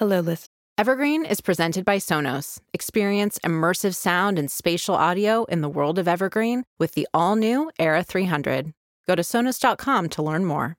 Hello, list. Evergreen is presented by Sonos. Experience immersive sound and spatial audio in the world of Evergreen with the all new Era 300. Go to Sonos.com to learn more.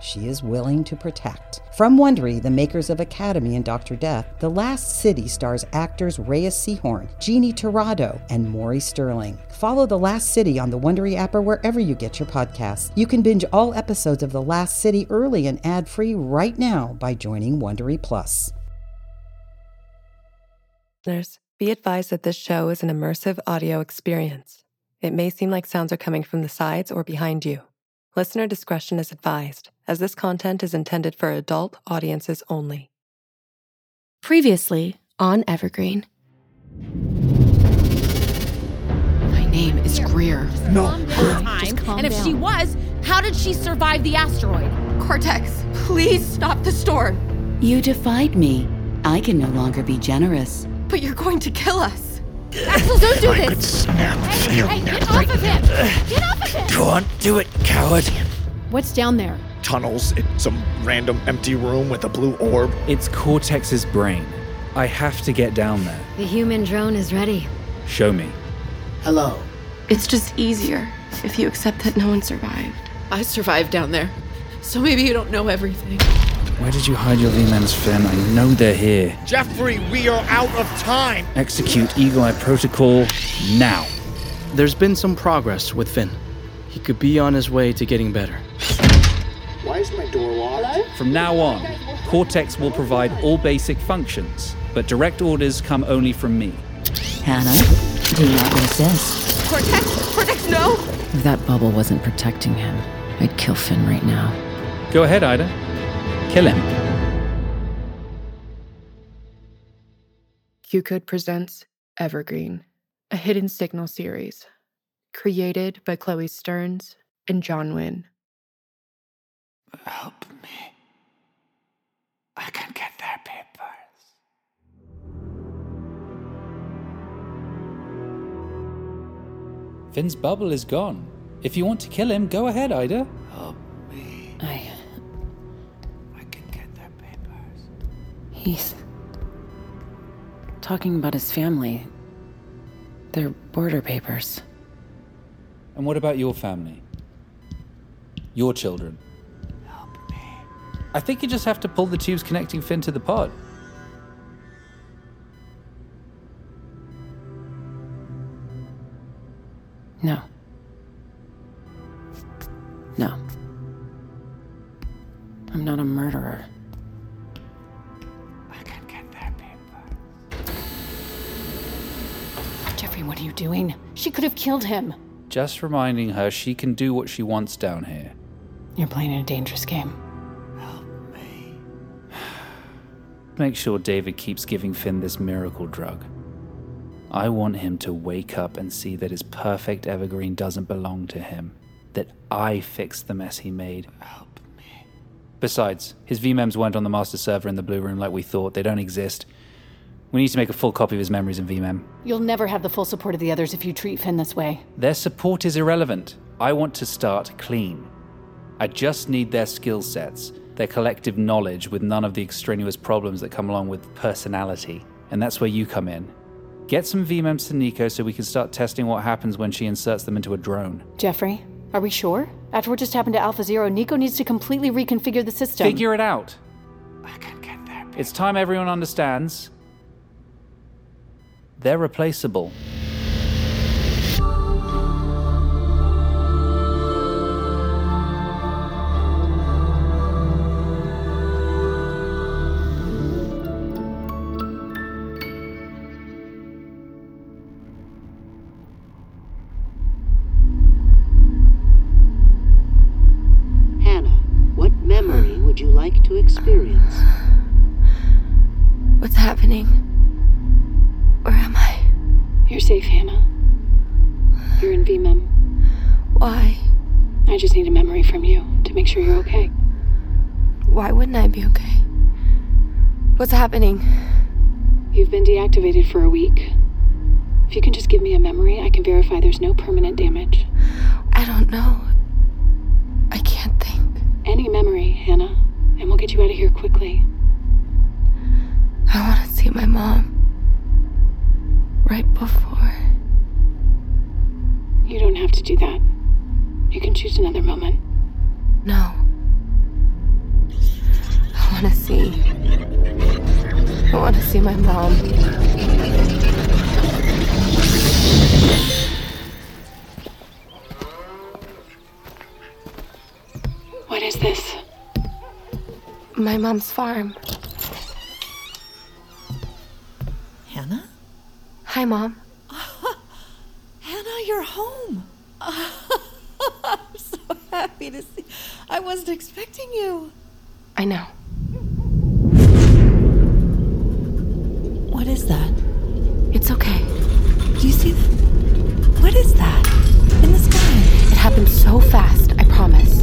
she is willing to protect. From Wondery, the makers of Academy and Dr. Death, The Last City stars actors Reyes Sehorn, Jeannie Torrado, and Maury Sterling. Follow The Last City on the Wondery app or wherever you get your podcasts. You can binge all episodes of The Last City early and ad-free right now by joining Wondery Plus. Listeners, be advised that this show is an immersive audio experience. It may seem like sounds are coming from the sides or behind you. Listener discretion is advised, as this content is intended for adult audiences only. Previously on Evergreen. My name is Greer. No. Just calm and if down. she was, how did she survive the asteroid? Cortex, please stop the storm. You defied me. I can no longer be generous. But you're going to kill us. Axel, don't do I this! could snap Hey, your hey, get right off of him! Get off of him! Go on, do it, coward. What's down there? Tunnels in some random empty room with a blue orb. It's Cortex's brain. I have to get down there. The human drone is ready. Show me. Hello. It's just easier if you accept that no one survived. I survived down there. So maybe you don't know everything. Where did you hide your VMEMs Finn? I know they're here. Jeffrey, we are out of time. Execute Eagle Eye Protocol now. There's been some progress with Finn. He could be on his way to getting better. Why is my door locked? From now on, Cortex will provide all basic functions, but direct orders come only from me. Hannah, do not resist. Cortex! Cortex, no! If that bubble wasn't protecting him, I'd kill Finn right now. Go ahead, Ida. Kill him. QCODE presents Evergreen, a hidden signal series, created by Chloe Stearns and John Wynn. Help me. I can get their papers. Finn's bubble is gone. If you want to kill him, go ahead, Ida. Help me. I. I can get their papers. He's. talking about his family. Their border papers. And what about your family? Your children? Help me. I think you just have to pull the tubes connecting Finn to the pod. No. No. I'm not a murderer. I can get their papers. Jeffrey, what are you doing? She could have killed him. Just reminding her she can do what she wants down here. You're playing a dangerous game. Make sure David keeps giving Finn this miracle drug. I want him to wake up and see that his perfect evergreen doesn't belong to him. That I fixed the mess he made. Help me. Besides, his VMEMs weren't on the master server in the Blue Room like we thought. They don't exist. We need to make a full copy of his memories in VMEM. You'll never have the full support of the others if you treat Finn this way. Their support is irrelevant. I want to start clean. I just need their skill sets, their collective knowledge with none of the extraneous problems that come along with personality. And that's where you come in. Get some VMEMs to Nico so we can start testing what happens when she inserts them into a drone. Jeffrey, are we sure? After what just happened to Alpha Zero, Nico needs to completely reconfigure the system. Figure it out. I can get their papers. It's time everyone understands. They're replaceable. Happening? You've been deactivated for a week. If you can just give me a memory, I can verify there's no permanent damage. I don't know. I can't think. Any memory, Hannah, and we'll get you out of here quickly. I want to see my mom. Right before. My mom's farm. Hannah? Hi, Mom. Hannah, you're home. I'm so happy to see. I wasn't expecting you. I know. What is that? It's okay. Do you see that? What is that? In the sky? It happened so fast, I promise.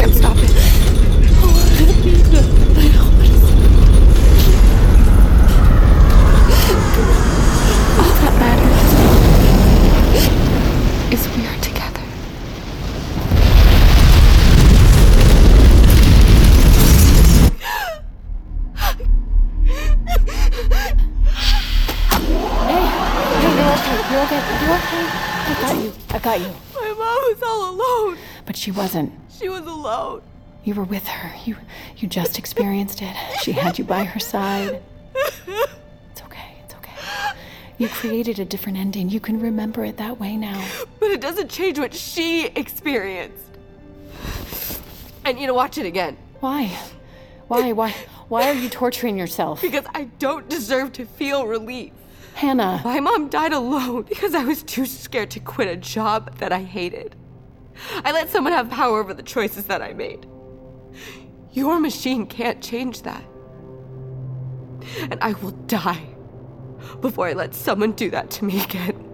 Can't stop it. Oh, I need to. I know. All that matters is we are together. Hey, you're okay. You're okay. I got you. I got you. My mom was all alone. But she wasn't. Alone. You were with her. You you just experienced it. She had you by her side. It's okay. It's okay. You created a different ending. You can remember it that way now. But it doesn't change what she experienced. I need to watch it again. Why? Why? Why? Why are you torturing yourself? Because I don't deserve to feel relief. Hannah. My mom died alone because I was too scared to quit a job that I hated. I let someone have power over the choices that I made. Your machine can't change that. And I will die before I let someone do that to me again.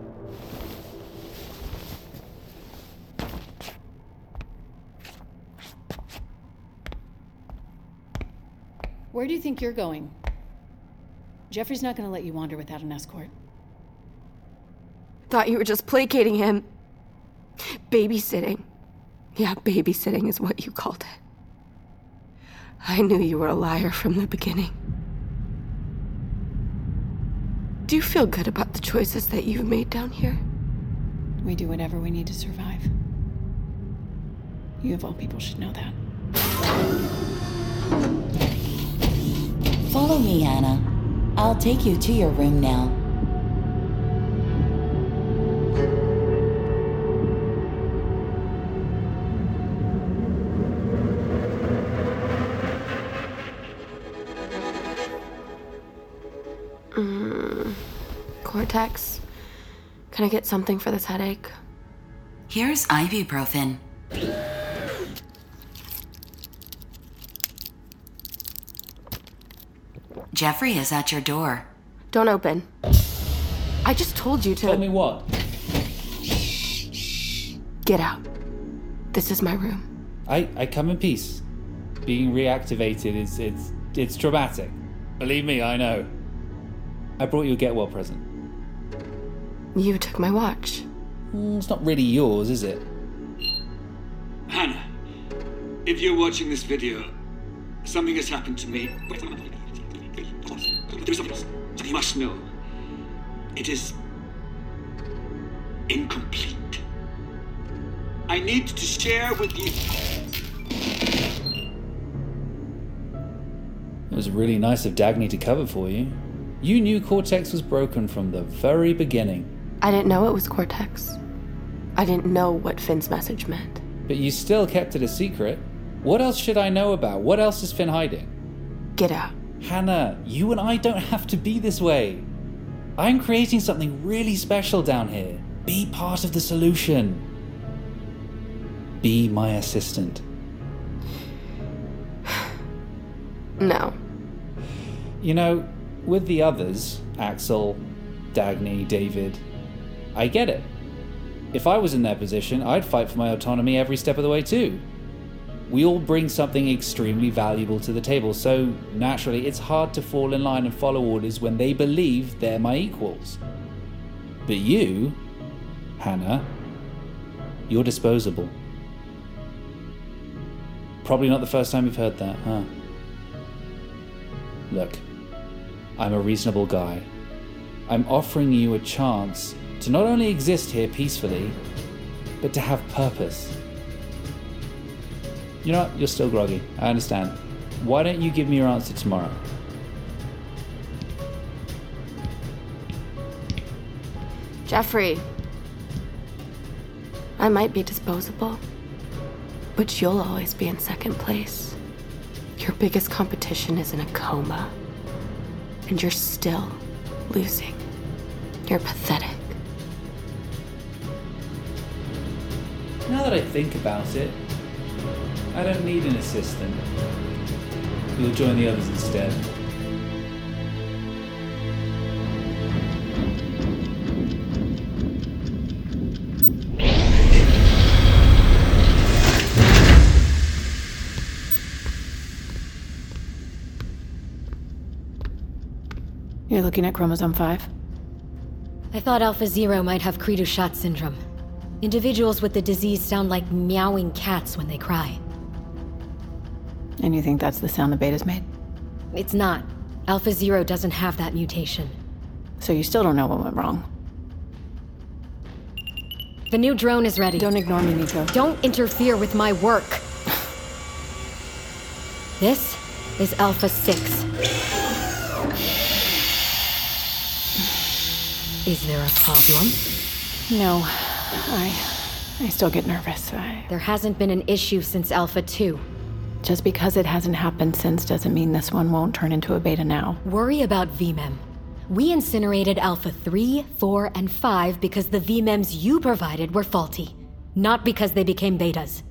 Where do you think you're going? Jeffrey's not going to let you wander without an escort. Thought you were just placating him. Babysitting. Yeah, babysitting is what you called it. I knew you were a liar from the beginning. Do you feel good about the choices that you've made down here? We do whatever we need to survive. You of all people should know that. Follow me, Hannah. I'll take you to your room now. Cortex. Can I get something for this headache? Here's ibuprofen. Jeffrey is at your door. Don't open. I just told you to. Tell me what? Get out. This is my room. I, I come in peace. Being reactivated is it's it's traumatic. Believe me, I know. I brought you a get well present. You took my watch. Mm, it's not really yours, is it? Hannah, if you're watching this video, something has happened to me. There's something you must know. It is incomplete. I need to share with you. It was really nice of Dagny to cover for you. You knew Cortex was broken from the very beginning. I didn't know it was Cortex. I didn't know what Finn's message meant. But you still kept it a secret. What else should I know about? What else is Finn hiding? Get out. Hannah, you and I don't have to be this way. I'm creating something really special down here. Be part of the solution. Be my assistant. No. You know, with the others, Axel, Dagny, David, I get it. If I was in their position, I'd fight for my autonomy every step of the way too. We all bring something extremely valuable to the table, so naturally it's hard to fall in line and follow orders when they believe they're my equals. But you, Hannah, you're disposable. Probably not the first time you've heard that, huh? Look, I'm a reasonable guy. I'm offering you a chance to not only exist here peacefully, but to have purpose. You know what? You're still groggy. I understand. Why don't you give me your answer tomorrow? Jeffrey, I might be disposable, but you'll always be in second place. Your biggest competition is in a coma, and you're still losing. You're pathetic. Now that I think about it, I don't need an assistant. You'll join the others instead. You're looking at chromosome 5? I thought Alpha Zero might have Cri du Chat syndrome. Individuals with the disease sound like meowing cats when they cry. And you think that's the sound the betas made? It's not. Alpha Zero doesn't have that mutation. So you still don't know what went wrong? The new drone is ready. Don't ignore me, Nico. Don't interfere with my work. This is Alpha 6. Is there a problem? No. I. I still get nervous. I. There hasn't been an issue since Alpha 2. Just because it hasn't happened since doesn't mean this one won't turn into a beta now. Worry about VMEM. We incinerated Alpha 3, 4, and 5 because the VMEMs you provided were faulty, not because they became betas.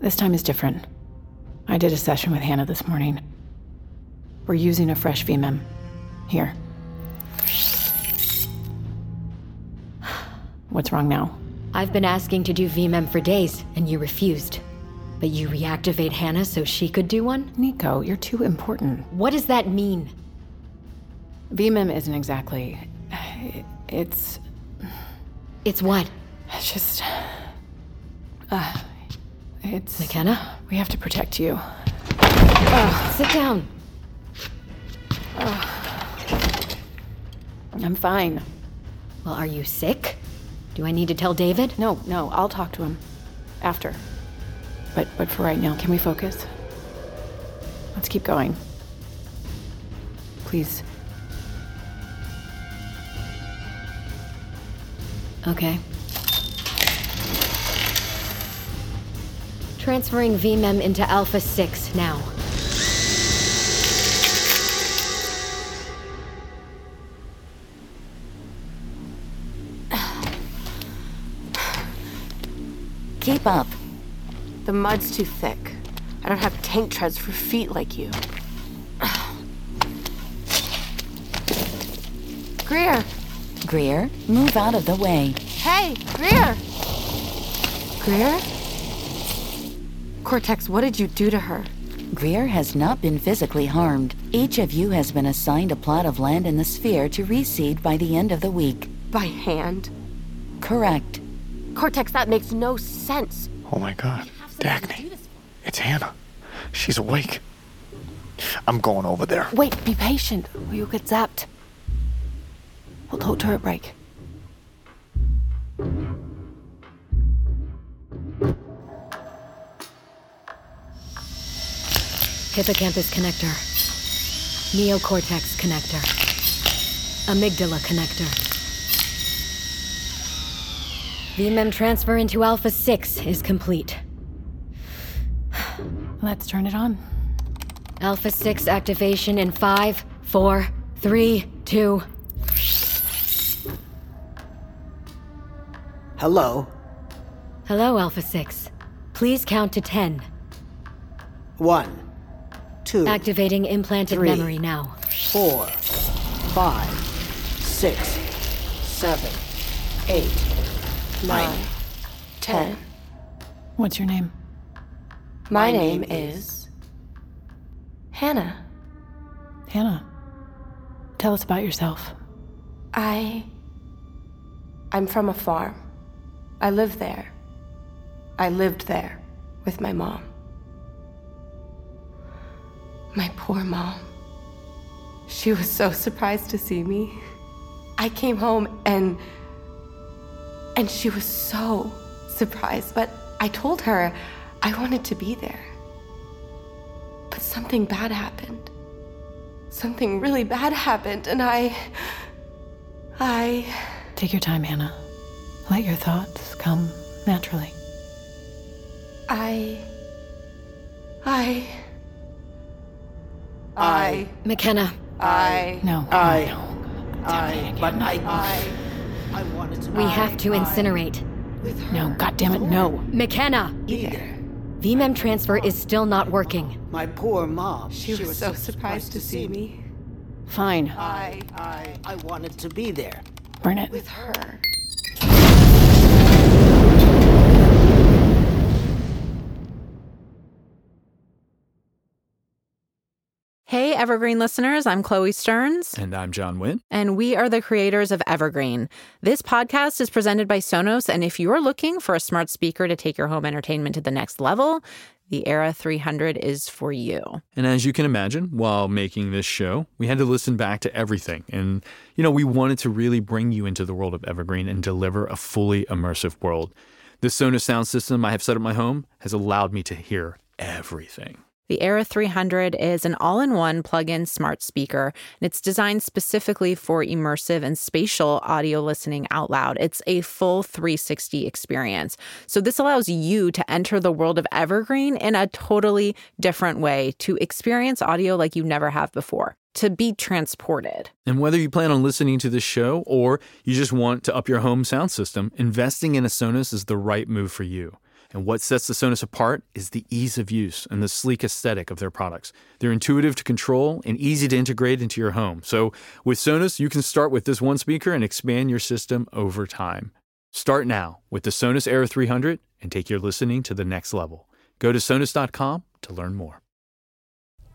This time is different. I did a session with Hannah this morning. We're using a fresh VMEM. Here. What's wrong now? I've been asking to do VMEM for days, and you refused. But you reactivate Hannah so she could do one? Nico, you're too important. What does that mean? VMEM isn't exactly. It's. It's what? It's just. Uh, it's. McKenna? We have to protect you. Uh, Sit down. Uh, I'm fine. Well, are you sick? Do I need to tell David? No, no, I'll talk to him. After. But but for right now, can we focus? Let's keep going. Please. Okay. Transferring VMEM into Alpha 6 now. Keep up. The mud's too thick. I don't have tank treads for feet like you. Greer! Greer, move out of the way. Hey, Greer! Greer? Cortex, what did you do to her? Greer has not been physically harmed. Each of you has been assigned a plot of land in the sphere to reseed by the end of the week. By hand? Correct. Cortex, that makes no sense. Oh my god. Dagny. It's Hannah. She's awake. I'm going over there. Wait, be patient. Or you'll get zapped. We'll hold, hold turret break. Hippocampus connector. Neocortex connector. Amygdala connector. VMEM transfer into Alpha 6 is complete. Let's turn it on. Alpha 6 activation in five, four, three, two. Hello? Hello, Alpha 6. Please count to 10. One, two, Activating implanted three, memory now. four, five, six, seven, eight, nine, ten. What's your name? My name is. Hannah. Hannah. Tell us about yourself. I. I'm from a farm. I live there. I lived there with my mom. My poor mom. She was so surprised to see me. I came home and. And she was so surprised, but I told her I wanted to be there. But something bad happened. Something really bad happened, and I. I. Take your time, Hannah. Let your thoughts come naturally. I. I. I. McKenna. I. No. I. I. But I. I. I wanted to. We have to incinerate. No, goddammit, no. McKenna! Either. VMEM transfer is still not working. My poor mom. She, was, so surprised to see me. Fine. I. I. I wanted to be there. Burn it. With her. Hey, Evergreen listeners, I'm Chloe Stearns. And I'm John Wynn. And we are the creators of Evergreen. This podcast is presented by Sonos. And if you're looking for a smart speaker to take your home entertainment to the next level, the Era 300 is for you. And as you can imagine, while making this show, we had to listen back to everything. And, you know, we wanted to really bring you into the world of Evergreen and deliver a fully immersive world. The Sonos sound system I have set up my home has allowed me to hear everything. The Era 300 is an all in one plug in smart speaker, and it's designed specifically for immersive and spatial audio listening out loud. It's a full 360 experience. So, this allows you to enter the world of Evergreen in a totally different way to experience audio like you never have before. To be transported. And whether you plan on listening to this show or you just want to up your home sound system, investing in a Sonos is the right move for you. And what sets the Sonos apart is the ease of use and the sleek aesthetic of their products. They're intuitive to control and easy to integrate into your home. So with Sonos, you can start with this one speaker and expand your system over time. Start now with the Sonos Era 300 and take your listening to the next level. Go to Sonos.com to learn more.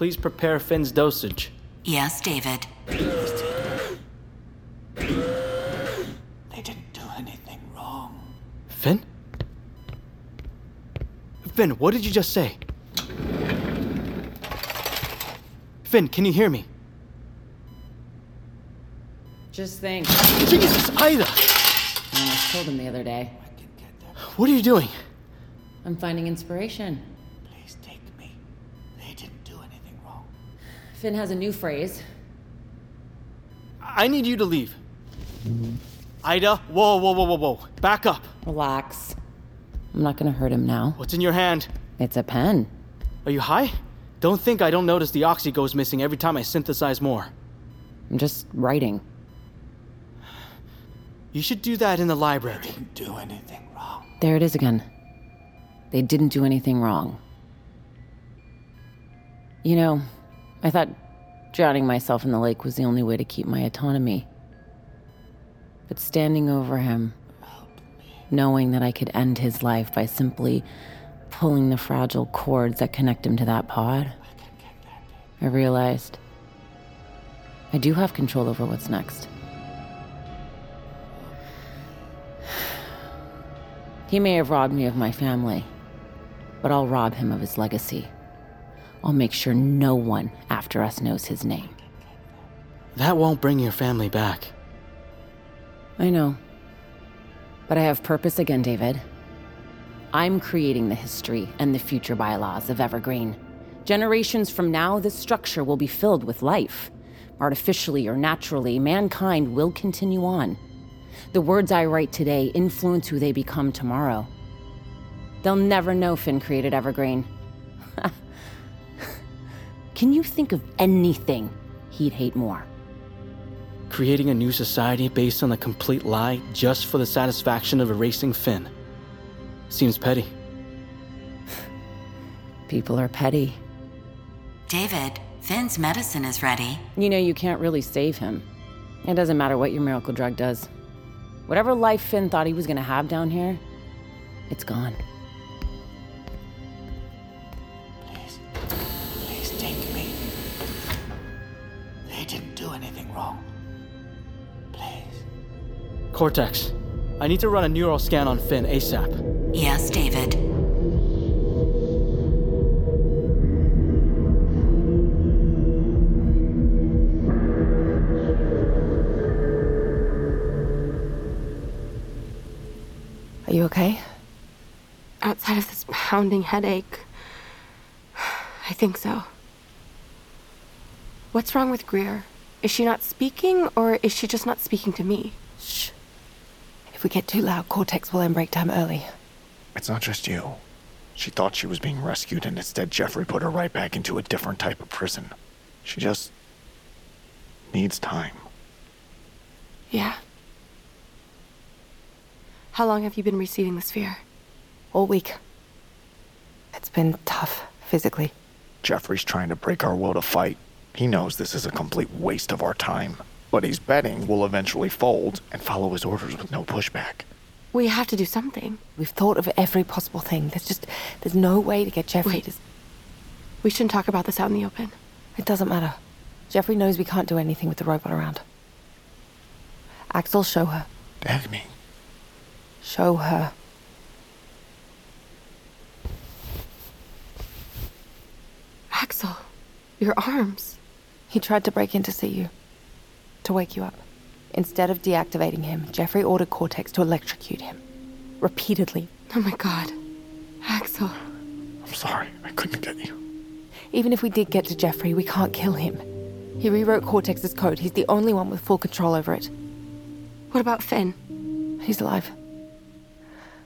please prepare Finn's dosage. Yes, David. They didn't do anything wrong. Finn? Finn, what did you just say? Finn, can you hear me? Just think. Jesus, Ida! I told him the other day. What are you doing? I'm finding inspiration. Finn has a new phrase. I need you to leave. Ida, whoa, whoa, whoa, whoa, whoa. Back up. Relax. I'm not gonna hurt him now. What's in your hand? It's a pen. Are you high? Don't think I don't notice the oxy goes missing every time I synthesize more. I'm just writing. You should do that in the library. They Didn't do anything wrong. There it is again. They didn't do anything wrong. You know, I thought drowning myself in the lake was the only way to keep my autonomy. But standing over him, knowing that I could end his life by simply pulling the fragile cords that connect him to that pod, I realized I do have control over what's next. He may have robbed me of my family, but I'll rob him of his legacy. I'll make sure no one after us knows his name. That won't bring your family back. I know. But I have purpose again, David. I'm creating the history and the future bylaws of Evergreen. Generations from now, this structure will be filled with life. Artificially or naturally, mankind will continue on. The words I write today influence who they become tomorrow. They'll never know Finn created Evergreen. Can you think of anything he'd hate more? Creating a new society based on a complete lie just for the satisfaction of erasing Finn. Seems petty. People are petty. David, Finn's medicine is ready. You know, you can't really save him. It doesn't matter what your miracle drug does. Whatever life Finn thought he was gonna have down here, it's gone. Cortex, I need to run a neural scan on Finn ASAP. Yes, David. Are you okay? Outside of this pounding headache, I think so. What's wrong with Greer? Is she not speaking, or is she just not speaking to me? Shh. If we get too loud, Cortex will end break time early. It's not just you. She thought she was being rescued, and instead, Jeffrey put her right back into a different type of prison. She just needs time. Yeah. How long have you been receiving the sphere? All week. It's been tough, physically. Jeffrey's trying to break our will to fight. He knows this is a complete waste of our time, but he's betting we'll eventually fold and follow his orders with no pushback. We have to do something. We've thought of every possible thing. There's just there's no way to get Jeffrey Wait. to. We shouldn't talk about this out in the open. It doesn't matter. Jeffrey knows we can't do anything with the robot around. Axel, show her. Dagny. Show her. Axel, your arms. He tried to break in to see you. To wake you up. Instead of deactivating him, Jeffrey ordered Cortex to electrocute him. Repeatedly. Oh my god. Axel. I'm sorry, I couldn't get you. Even if we did get to Jeffrey, we can't kill him. He rewrote Cortex's code. He's the only one with full control over it. What about Finn? He's alive.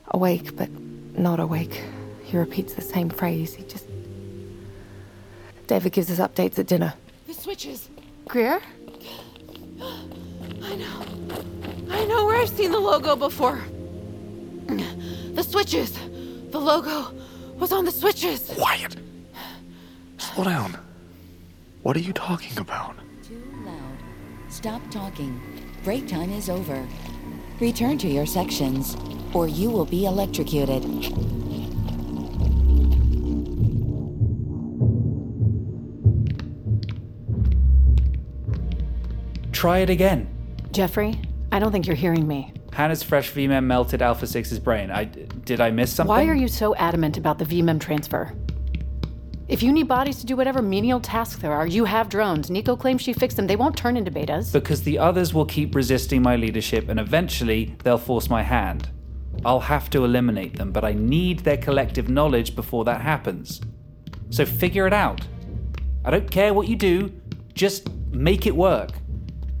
Awake, but not awake. He repeats the same phrase. He just. David gives us updates at dinner. The switches. Greer? I know. I know where I've seen the logo before. The switches. The logo was on the switches. Quiet. Slow down. What are you talking about? Too loud. Stop talking. Break time is over. Return to your sections, or you will be electrocuted. Try it again. Jeffrey, I don't think you're hearing me. Hannah's fresh VMem melted Alpha 6's brain. I did I miss something? Why are you so adamant about the VMEM transfer? If you need bodies to do whatever menial tasks there are, you have drones. Nico claims she fixed them. They won't turn into betas. Because the others will keep resisting my leadership and eventually they'll force my hand. I'll have to eliminate them, but I need their collective knowledge before that happens. So figure it out. I don't care what you do, just make it work.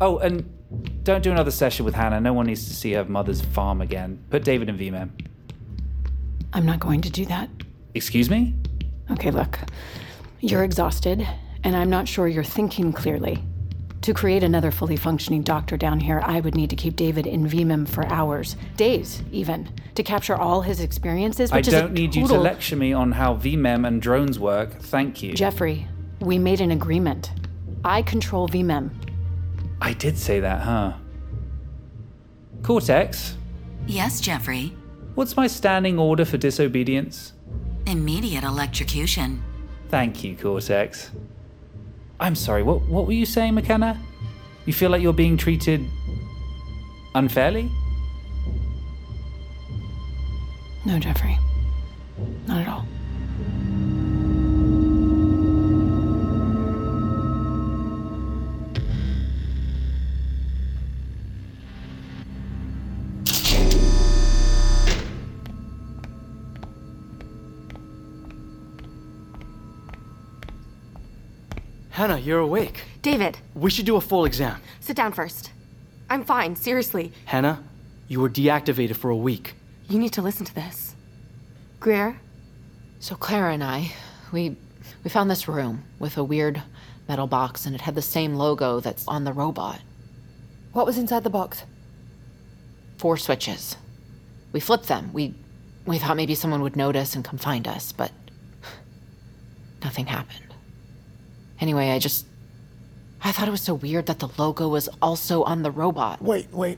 Oh, and don't do another session with Hannah. No one needs to see her mother's farm again. Put David in VMem. I'm not going to do that. Excuse me? Okay, look. You're exhausted, and I'm not sure you're thinking clearly. To create another fully functioning doctor down here, I would need to keep David in VMEM for hours, days even, to capture all his experiences, I which is a don't need you to lecture me on how VMem and drones work. Thank you. Jeffrey, we made an agreement. I control VMEM. I did say that, huh? Cortex, Yes, Jeffrey. What's my standing order for disobedience? Immediate electrocution. Thank you, Cortex. I'm sorry, what, what were you saying, McKenna? You feel like you're being treated unfairly? No, Jeffrey. Not at all. Hannah, you're awake. David, We should do a full exam. sit down first. I'm fine, seriously. Hannah, you were deactivated for a week. You need to listen to this. Greer, So Clara and I, we we found this room with a weird metal box and it had the same logo that's on the robot. What was inside the box? Four switches. We flipped them. We we thought maybe someone would notice and come find us, but nothing happened. Anyway, I just I thought it was so weird that the logo was also on the robot. Wait, wait.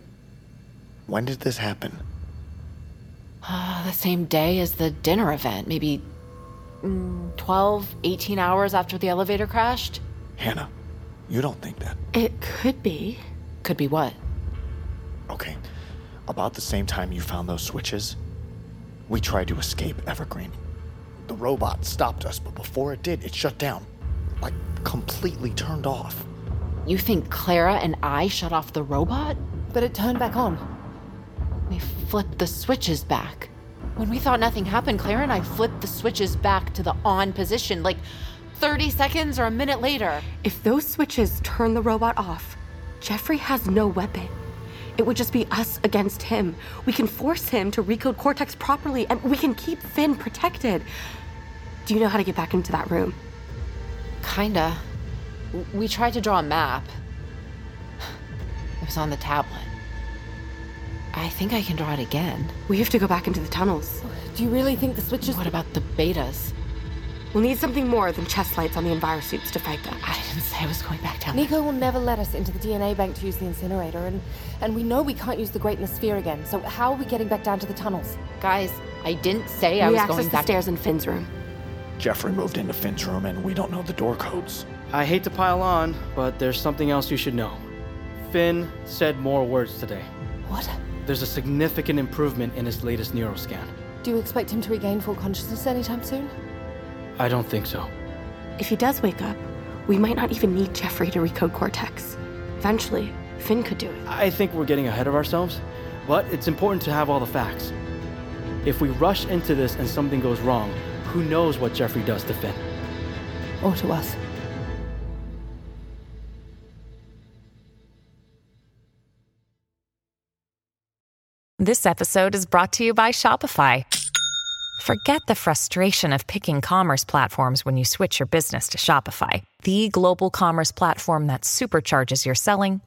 When did this happen? Uh, the same day as the dinner event, maybe mm, 12, 18 hours after the elevator crashed. Hannah, you don't think that. it could be. Could be what? Okay. About the same time you found those switches, we tried to escape Evergreen. The robot stopped us, but before it did, it shut down. Like, completely turned off. You think Clara and I shut off the robot? But it turned back on. We flipped the switches back. When we thought nothing happened, Clara and I flipped the switches back to the on position, like 30 seconds or a minute later. If those switches turn the robot off, Jeffrey has no weapon. It would just be us against him. We can force him to recode Cortex properly, and we can keep Finn protected. Do you know how to get back into that room? Kinda. We tried to draw a map. It was on the tablet. I think I can draw it again. We have to go back into the tunnels. Do you really think the switches. What about the betas? We'll need something more than chest lights on the envirosuits to fight them. I didn't say I was going back down. Nico will never let us into the DNA bank to use the incinerator, and, and we know we can't use the grate in the Sphere again, so how are we getting back down to the tunnels? Guys, I didn't say I we was access going the back. stairs in Finn's room. Jeffrey moved into Finn's room, and we don't know the door codes. I hate to pile on, but there's something else you should know. Finn said more words today. What? There's a significant improvement in his latest neuroscan. Do you expect him to regain full consciousness anytime soon? I don't think so. If he does wake up, we might not even need Jeffrey to recode Cortex. Eventually, Finn could do it. I think we're getting ahead of ourselves, but it's important to have all the facts. If we rush into this and something goes wrong, who knows what Jeffrey does to Finn? Or to us? This episode is brought to you by Shopify. Forget the frustration of picking commerce platforms when you switch your business to Shopify, the global commerce platform that supercharges your selling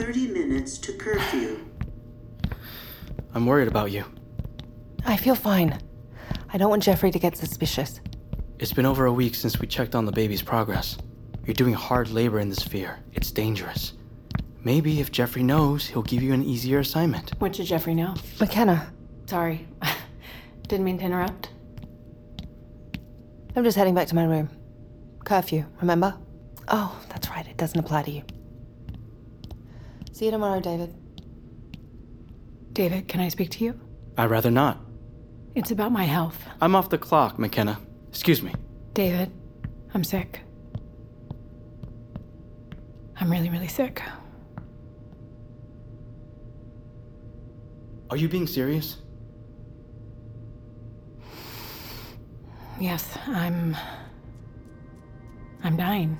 Thirty minutes to curfew. I'm worried about you. I feel fine. I don't want Jeffrey to get suspicious. It's been over a week since we checked on the baby's progress. You're doing hard labor in this sphere. It's dangerous. Maybe if Jeffrey knows, he'll give you an easier assignment. What did Jeffrey know? McKenna, Sorry. Didn't mean to interrupt. I'm just heading back to my room. Curfew, remember? Oh, that's right, it doesn't apply to you. See you tomorrow, David. David, can I speak to you? I'd rather not. It's about my health. I'm off the clock, McKenna. Excuse me. David, I'm sick. I'm really, really sick. Are you being serious? Yes, I'm. I'm dying.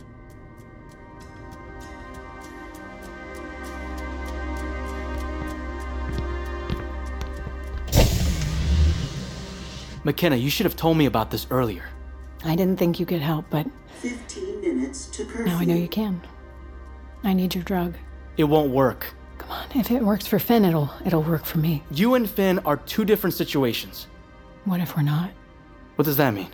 McKenna, you should have told me about this earlier. I didn't think you could help, but 15 minutes to curfew. now I know you can. I need your drug. It won't work. Come on, if it works for Finn, it'll it'll work for me. You and Finn are two different situations. What if we're not? What does that mean?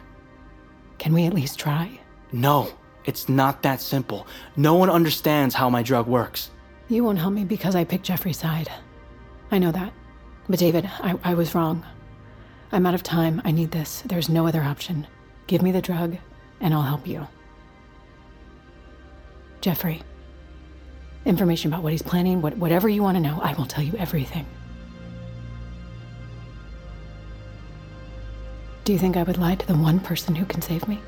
Can we at least try? No, it's not that simple. No one understands how my drug works. You won't help me because I picked Jeffrey's side. I know that. But David, I, I was wrong. I'm out of time. I need this. There's no other option. Give me the drug, and I'll help you. Jeffrey. Information about what he's planning, what, whatever you want to know, I will tell you everything. Do you think I would lie to the one person who can save me?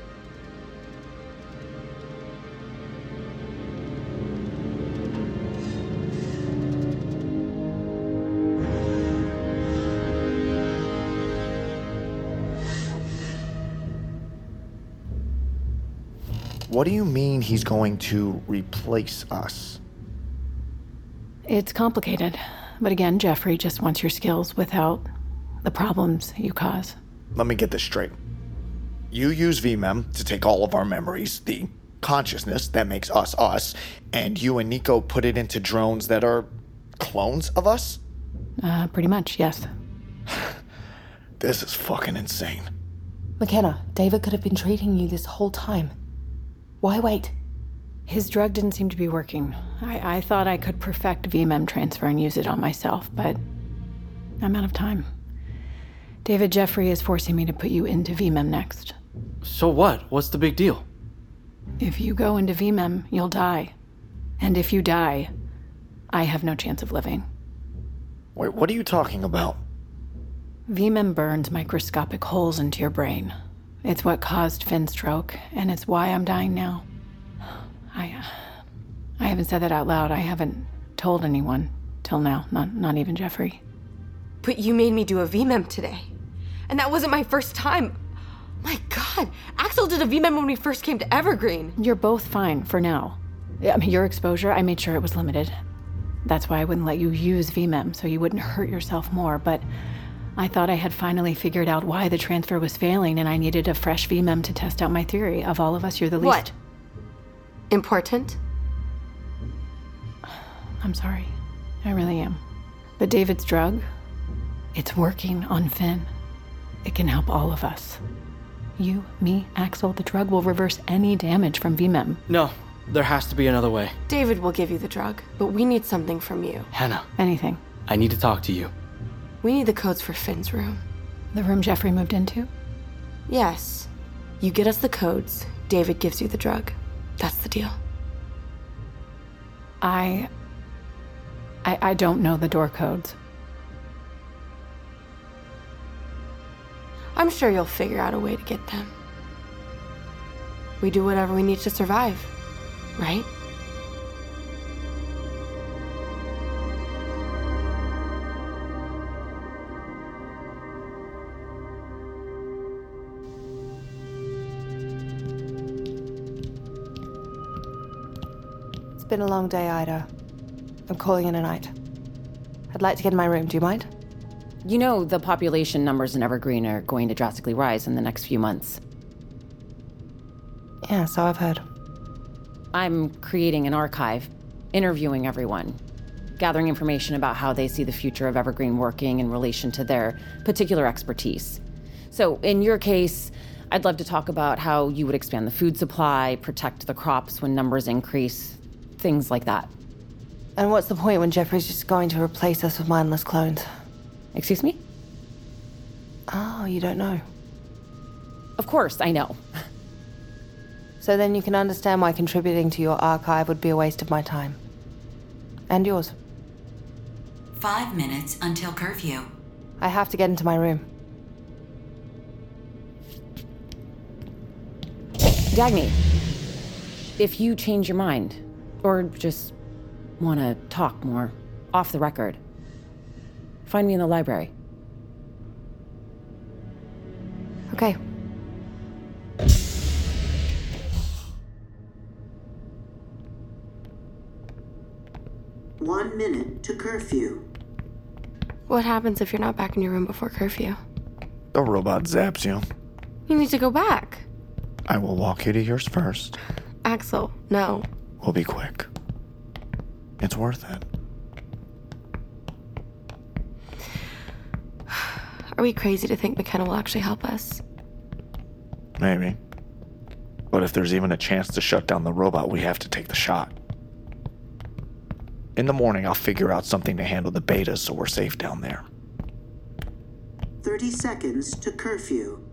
What do you mean he's going to replace us? It's complicated. But again, Jeffrey just wants your skills without the problems you cause. Let me get this straight. You use VMEM to take all of our memories, the consciousness that makes us us, and you and Nico put it into drones that are clones of us? Uh, pretty much, yes. This is fucking insane. McKenna, David could have been treating you this whole time. Why wait? His drug didn't seem to be working. I, I thought I could perfect VMEM transfer and use it on myself, but I'm out of time. David Jeffrey is forcing me to put you into VMEM next. So what? What's the big deal? If you go into VMEM, you'll die. And if you die, I have no chance of living. Wait, what are you talking about? VMEM burns microscopic holes into your brain. It's what caused Finn's stroke, and it's why I'm dying now. I, uh, I haven't said that out loud. I haven't told anyone till now. Not, not even Jeffrey. But you made me do a VMEM today. And that wasn't my first time. My god, Axel did a VMEM when we first came to Evergreen. You're both fine for now. I mean, your exposure, I made sure it was limited. That's why I wouldn't let you use VMEM, so you wouldn't hurt yourself more. But I thought I had finally figured out why the transfer was failing, and I needed a fresh VMEM to test out my theory. Of all of us, you're the least. What? Important? I'm sorry. I really am. But David's drug, it's working on Finn. It can help all of us. You, me, Axel, the drug will reverse any damage from VMEM. No, there has to be another way. David will give you the drug, but we need something from you. Hannah, Anything. I need to talk to you. We need the codes for Finn's room. The room Jeffrey moved into? Yes. You get us the codes, David gives you the drug. That's the deal. I. I, I don't know the door codes. I'm sure you'll figure out a way to get them. We do whatever we need to survive, right? Been a long day, Ida. I'm calling in a night. I'd like to get in my room. Do you mind? You know the population numbers in Evergreen are going to drastically rise in the next few months. Yeah, so I've heard. I'm creating an archive, interviewing everyone, gathering information about how they see the future of Evergreen working in relation to their particular expertise. So, in your case, I'd love to talk about how you would expand the food supply, protect the crops when numbers increase, things like that. And what's the point when Jeffrey's just going to replace us with mindless clones? Excuse me? Oh, you don't know. Of course, I know. So then you can understand why contributing to your archive would be a waste of my time. And yours. Five minutes until curfew. I have to get into my room. Dagny, if you change your mind, or just want to talk more off the record, find me in the library. Okay. One minute to curfew. What happens if you're not back in your room before curfew? The robot zaps you. You need to go back. I will walk you to yours first. Axel, no. We'll be quick. It's worth it. Are we crazy to think McKenna will actually help us? Maybe. But if there's even a chance to shut down the robot, we have to take the shot. In the morning, I'll figure out something to handle the betas so we're safe down there. 30 seconds to curfew.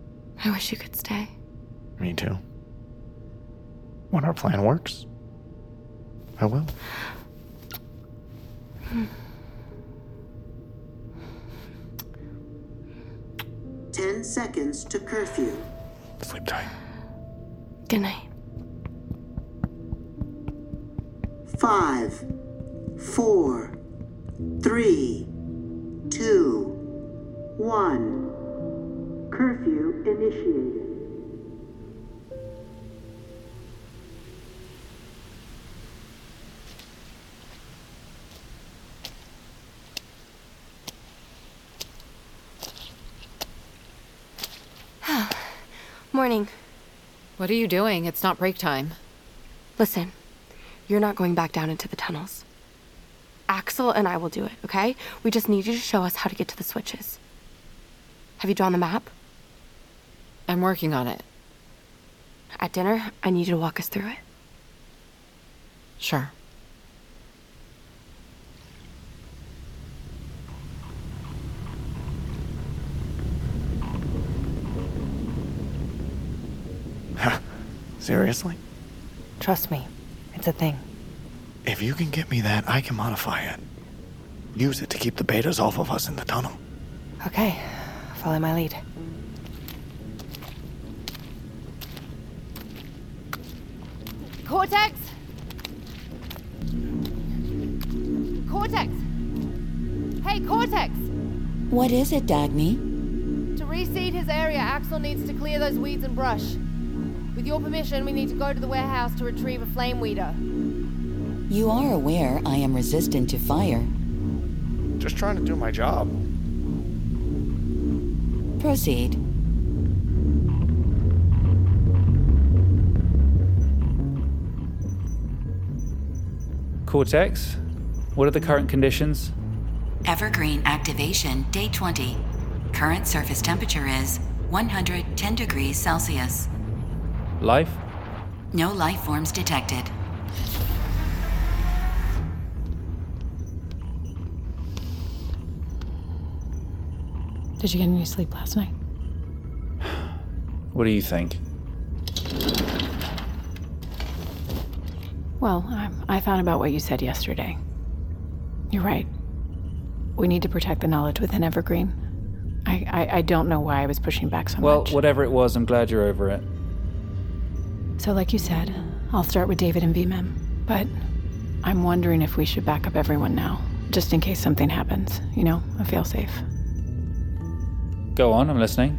I wish you could stay. Me too. When our plan works, I will. Ten seconds to curfew. Sleep tight. Good night. Five, four, three, two, one. Curfew initiated. Morning. What are you doing? It's not break time. Listen, you're not going back down into the tunnels. Axel and I will do it, okay? We just need you to show us how to get to the switches. Have you drawn the map? I'm working on it. At dinner, I need you to walk us through it. Sure. Seriously? Trust me, it's a thing. If you can get me that, I can modify it. Use it to keep the betas off of us in the tunnel. Okay, follow my lead. Cortex! Cortex! Hey, Cortex! What is it, Dagny? To reseed his area, Axel needs to clear those weeds and brush. With your permission, we need to go to the warehouse to retrieve a flame weeder. You are aware I am resistant to fire. Just trying to do my job. Proceed. Cortex, what are the current conditions? Evergreen activation, day 20. Current surface temperature is 110 degrees Celsius. Life? No life forms detected. Did you get any sleep last night? What do you think? Well, I, I thought about what you said yesterday. You're right. We need to protect the knowledge within Evergreen. I, I, I don't know why I was pushing back so Well, much. Well, whatever it was, I'm glad you're over it. So, like you said, I'll start with David and VMEM. But I'm wondering if we should back up everyone now, just in case something happens. You know, a failsafe. Go on, I'm listening.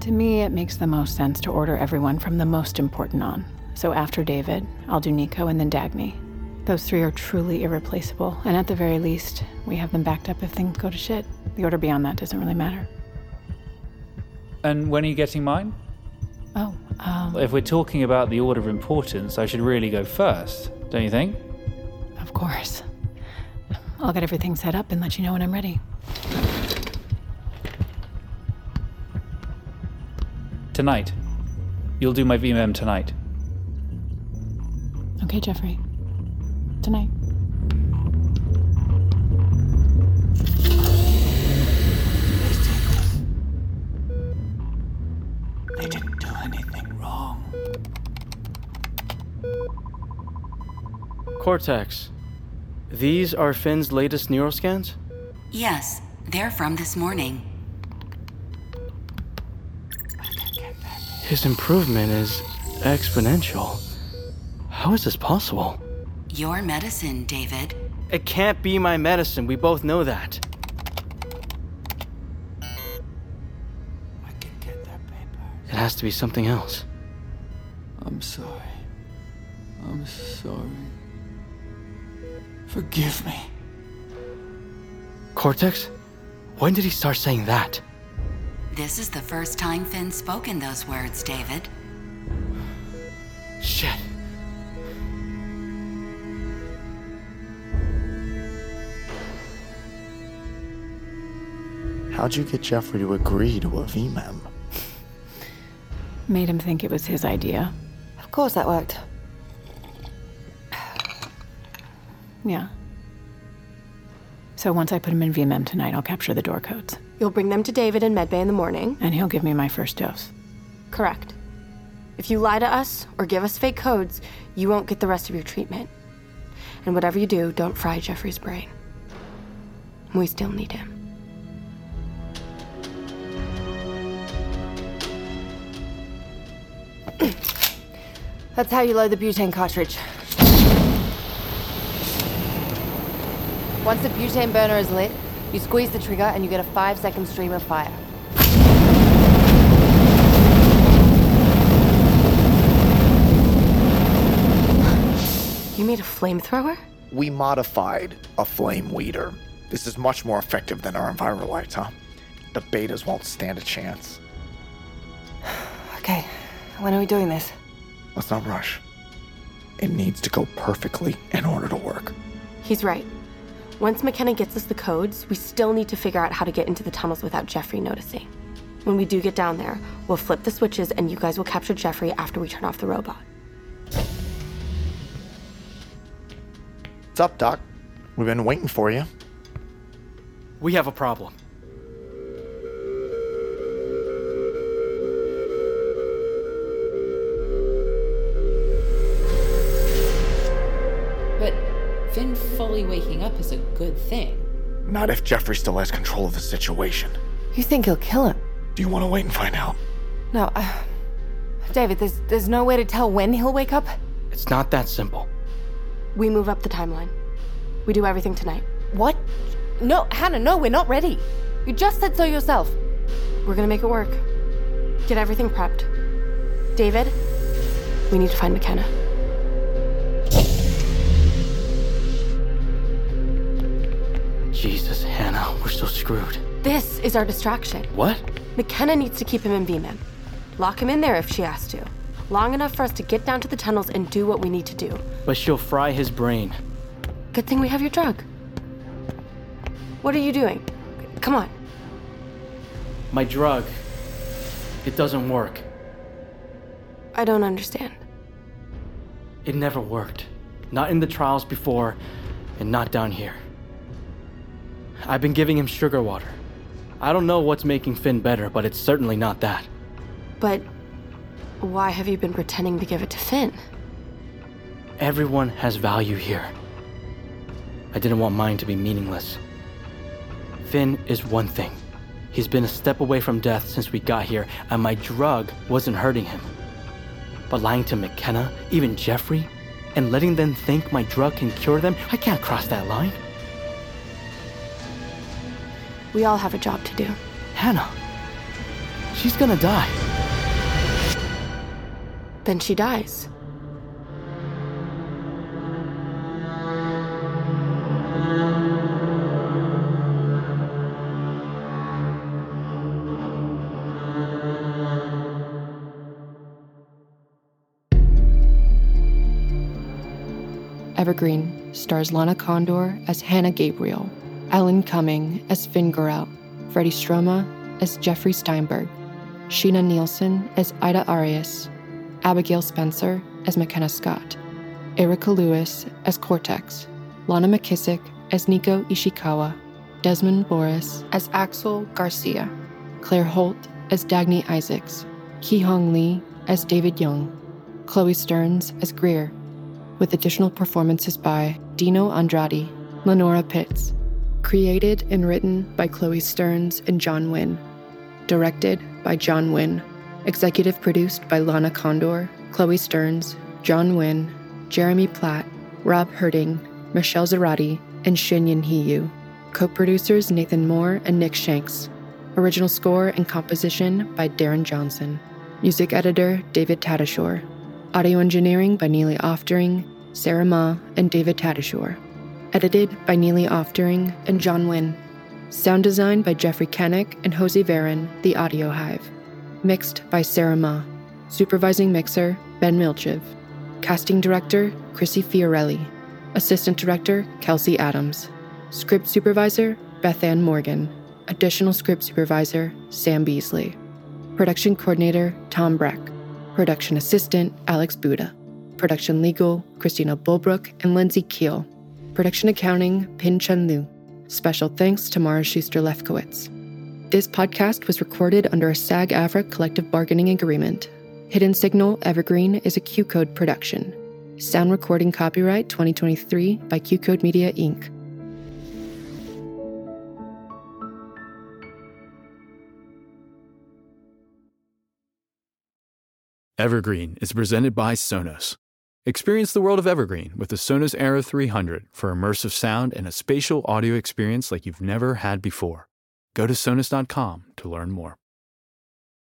To me, it makes the most sense to order everyone from the most important on. So after David, I'll do Nico and then Dagny. Those three are truly irreplaceable, and at the very least, we have them backed up if things go to shit. The order beyond that doesn't really matter. And when are you getting mine? Oh, um, If we're talking about the order of importance, I should really go first, don't you think? of course. I'll get everything set up and let you know when I'm ready. Tonight. You'll do my VMEM tonight. Okay, Jeffrey. Tonight. They didn't Cortex. These are Finn's latest neuroscans? Yes, they're from this morning. His improvement is Exponential? How is this possible? Your medicine, David. It can't be my medicine. We both know that. It has to be something else. I'm sorry. I'm sorry. Forgive me. Cortex? When did he start saying that? This is the first time Finn's spoken those words, David. Shit. How'd you get Jeffrey to agree to a VMEM? Made him think it was his idea. Of course that worked. Yeah. So once I put him in VMEM tonight, I'll capture the door codes. You'll bring them to David in medbay in the morning. And he'll give me my first dose. Correct. If you lie to us or give us fake codes, you won't get the rest of your treatment. And whatever you do, don't fry Jeffrey's brain. We still need him. That's how you load the butane cartridge. Once the butane burner is lit, you squeeze the trigger and you get a five second stream of fire. You made a flamethrower? We modified a flame weeder. This is much more effective than our Envirolites, huh? The betas won't stand a chance. Okay, when are we doing this? Let's not rush. It needs to go perfectly in order to work. He's right. Once McKenna gets us the codes, we still need to figure out how to get into the tunnels without Jeffrey noticing. When we do get down there, we'll flip the switches and you guys will capture Jeffrey after we turn off the robot. What's up, Doc? We've been waiting for you. We have a problem. Finn fully waking up is a good thing. Not if Jeffrey still has control of the situation. You think he'll kill him? Do you want to wait and find out? No, uh, David, there's, there's no way to tell when he'll wake up? It's not that simple. We move up the timeline. We do everything tonight. What? No, Hannah, no, we're not ready. You just said so yourself. We're gonna make it work. Get everything prepped. David, we need to find McKenna. Jesus, Hannah, we're so screwed. This is our distraction. What? McKenna needs to keep him in VMEM. Lock him in there if she has to. Long enough for us to get down to the tunnels and do what we need to do. But she'll fry his brain. Good thing we have your drug. What are you doing? Come on. My drug. It doesn't work. I don't understand. It never worked. Not in the trials before, and not down here. I've been giving him sugar water. I don't know what's making Finn better, but it's certainly not that. But why have you been pretending to give it to Finn? Everyone has value here. I didn't want mine to be meaningless. Finn is one thing. He's been a step away from death since we got here, and my drug wasn't hurting him. But lying to McKenna, even Jeffrey, and letting them think my drug can cure them, I can't cross that line. We all have a job to do. Hannah, she's gonna die. Then she dies. Evergreen stars Lana Condor as Hannah Gabriel, Alan Cumming as Finn Gorel, Freddie Stroma as Jeffrey Steinberg, Sheena Nielsen as Ida Arias, Abigail Spencer as McKenna Scott, Erica Lewis as Cortex, Lana McKissick as Nico Ishikawa, Desmond Boris as Axel Garcia, Claire Holt as Dagny Isaacs, Ki Hong Lee as David Young, Chloe Stearns as Greer, with additional performances by Dino Andrade, Lenora Pitts. Created and written by Chloe Stearns and John Wynn. Directed by John Wynn. Executive produced by Lana Condor, Chloe Stearns, John Wynn, Jeremy Platt, Rob Herting, Michelle Zarati, and Shinyin Hiyu. Co producers Nathan Moore and Nick Shanks. Original score and composition by Darren Johnson. Music editor David Tadashore. Audio engineering by Neely Oftering, Sarah Ma, and David Tadashore. Edited by Neely Oftering and John Wynn. Sound design by Jeffrey Kennick and Jose Varon, The Audio Hive. Mixed by Sarah Ma. Supervising mixer, Ben Milchev. Casting director, Chrissy Fiorelli. Assistant director, Kelsey Adams. Script supervisor, Beth Ann Morgan. Additional script supervisor, Sam Beasley. Production coordinator, Tom Breck. Production assistant, Alex Buda. Production legal, Christina Bulbrook and Lindsay Keel. Production accounting, Pin Chen Liu. Special thanks to Mara Schuster Lefkowitz. This podcast was recorded under a SAG AFTRA collective bargaining agreement. Hidden Signal Evergreen is a QCODE production. Sound recording copyright 2023 by QCODE Media Inc. Evergreen is presented by Sonos. Experience the world of Evergreen with the Sonos Era 300 for immersive sound and a spatial audio experience like you've never had before. Go to Sonos.com to learn more.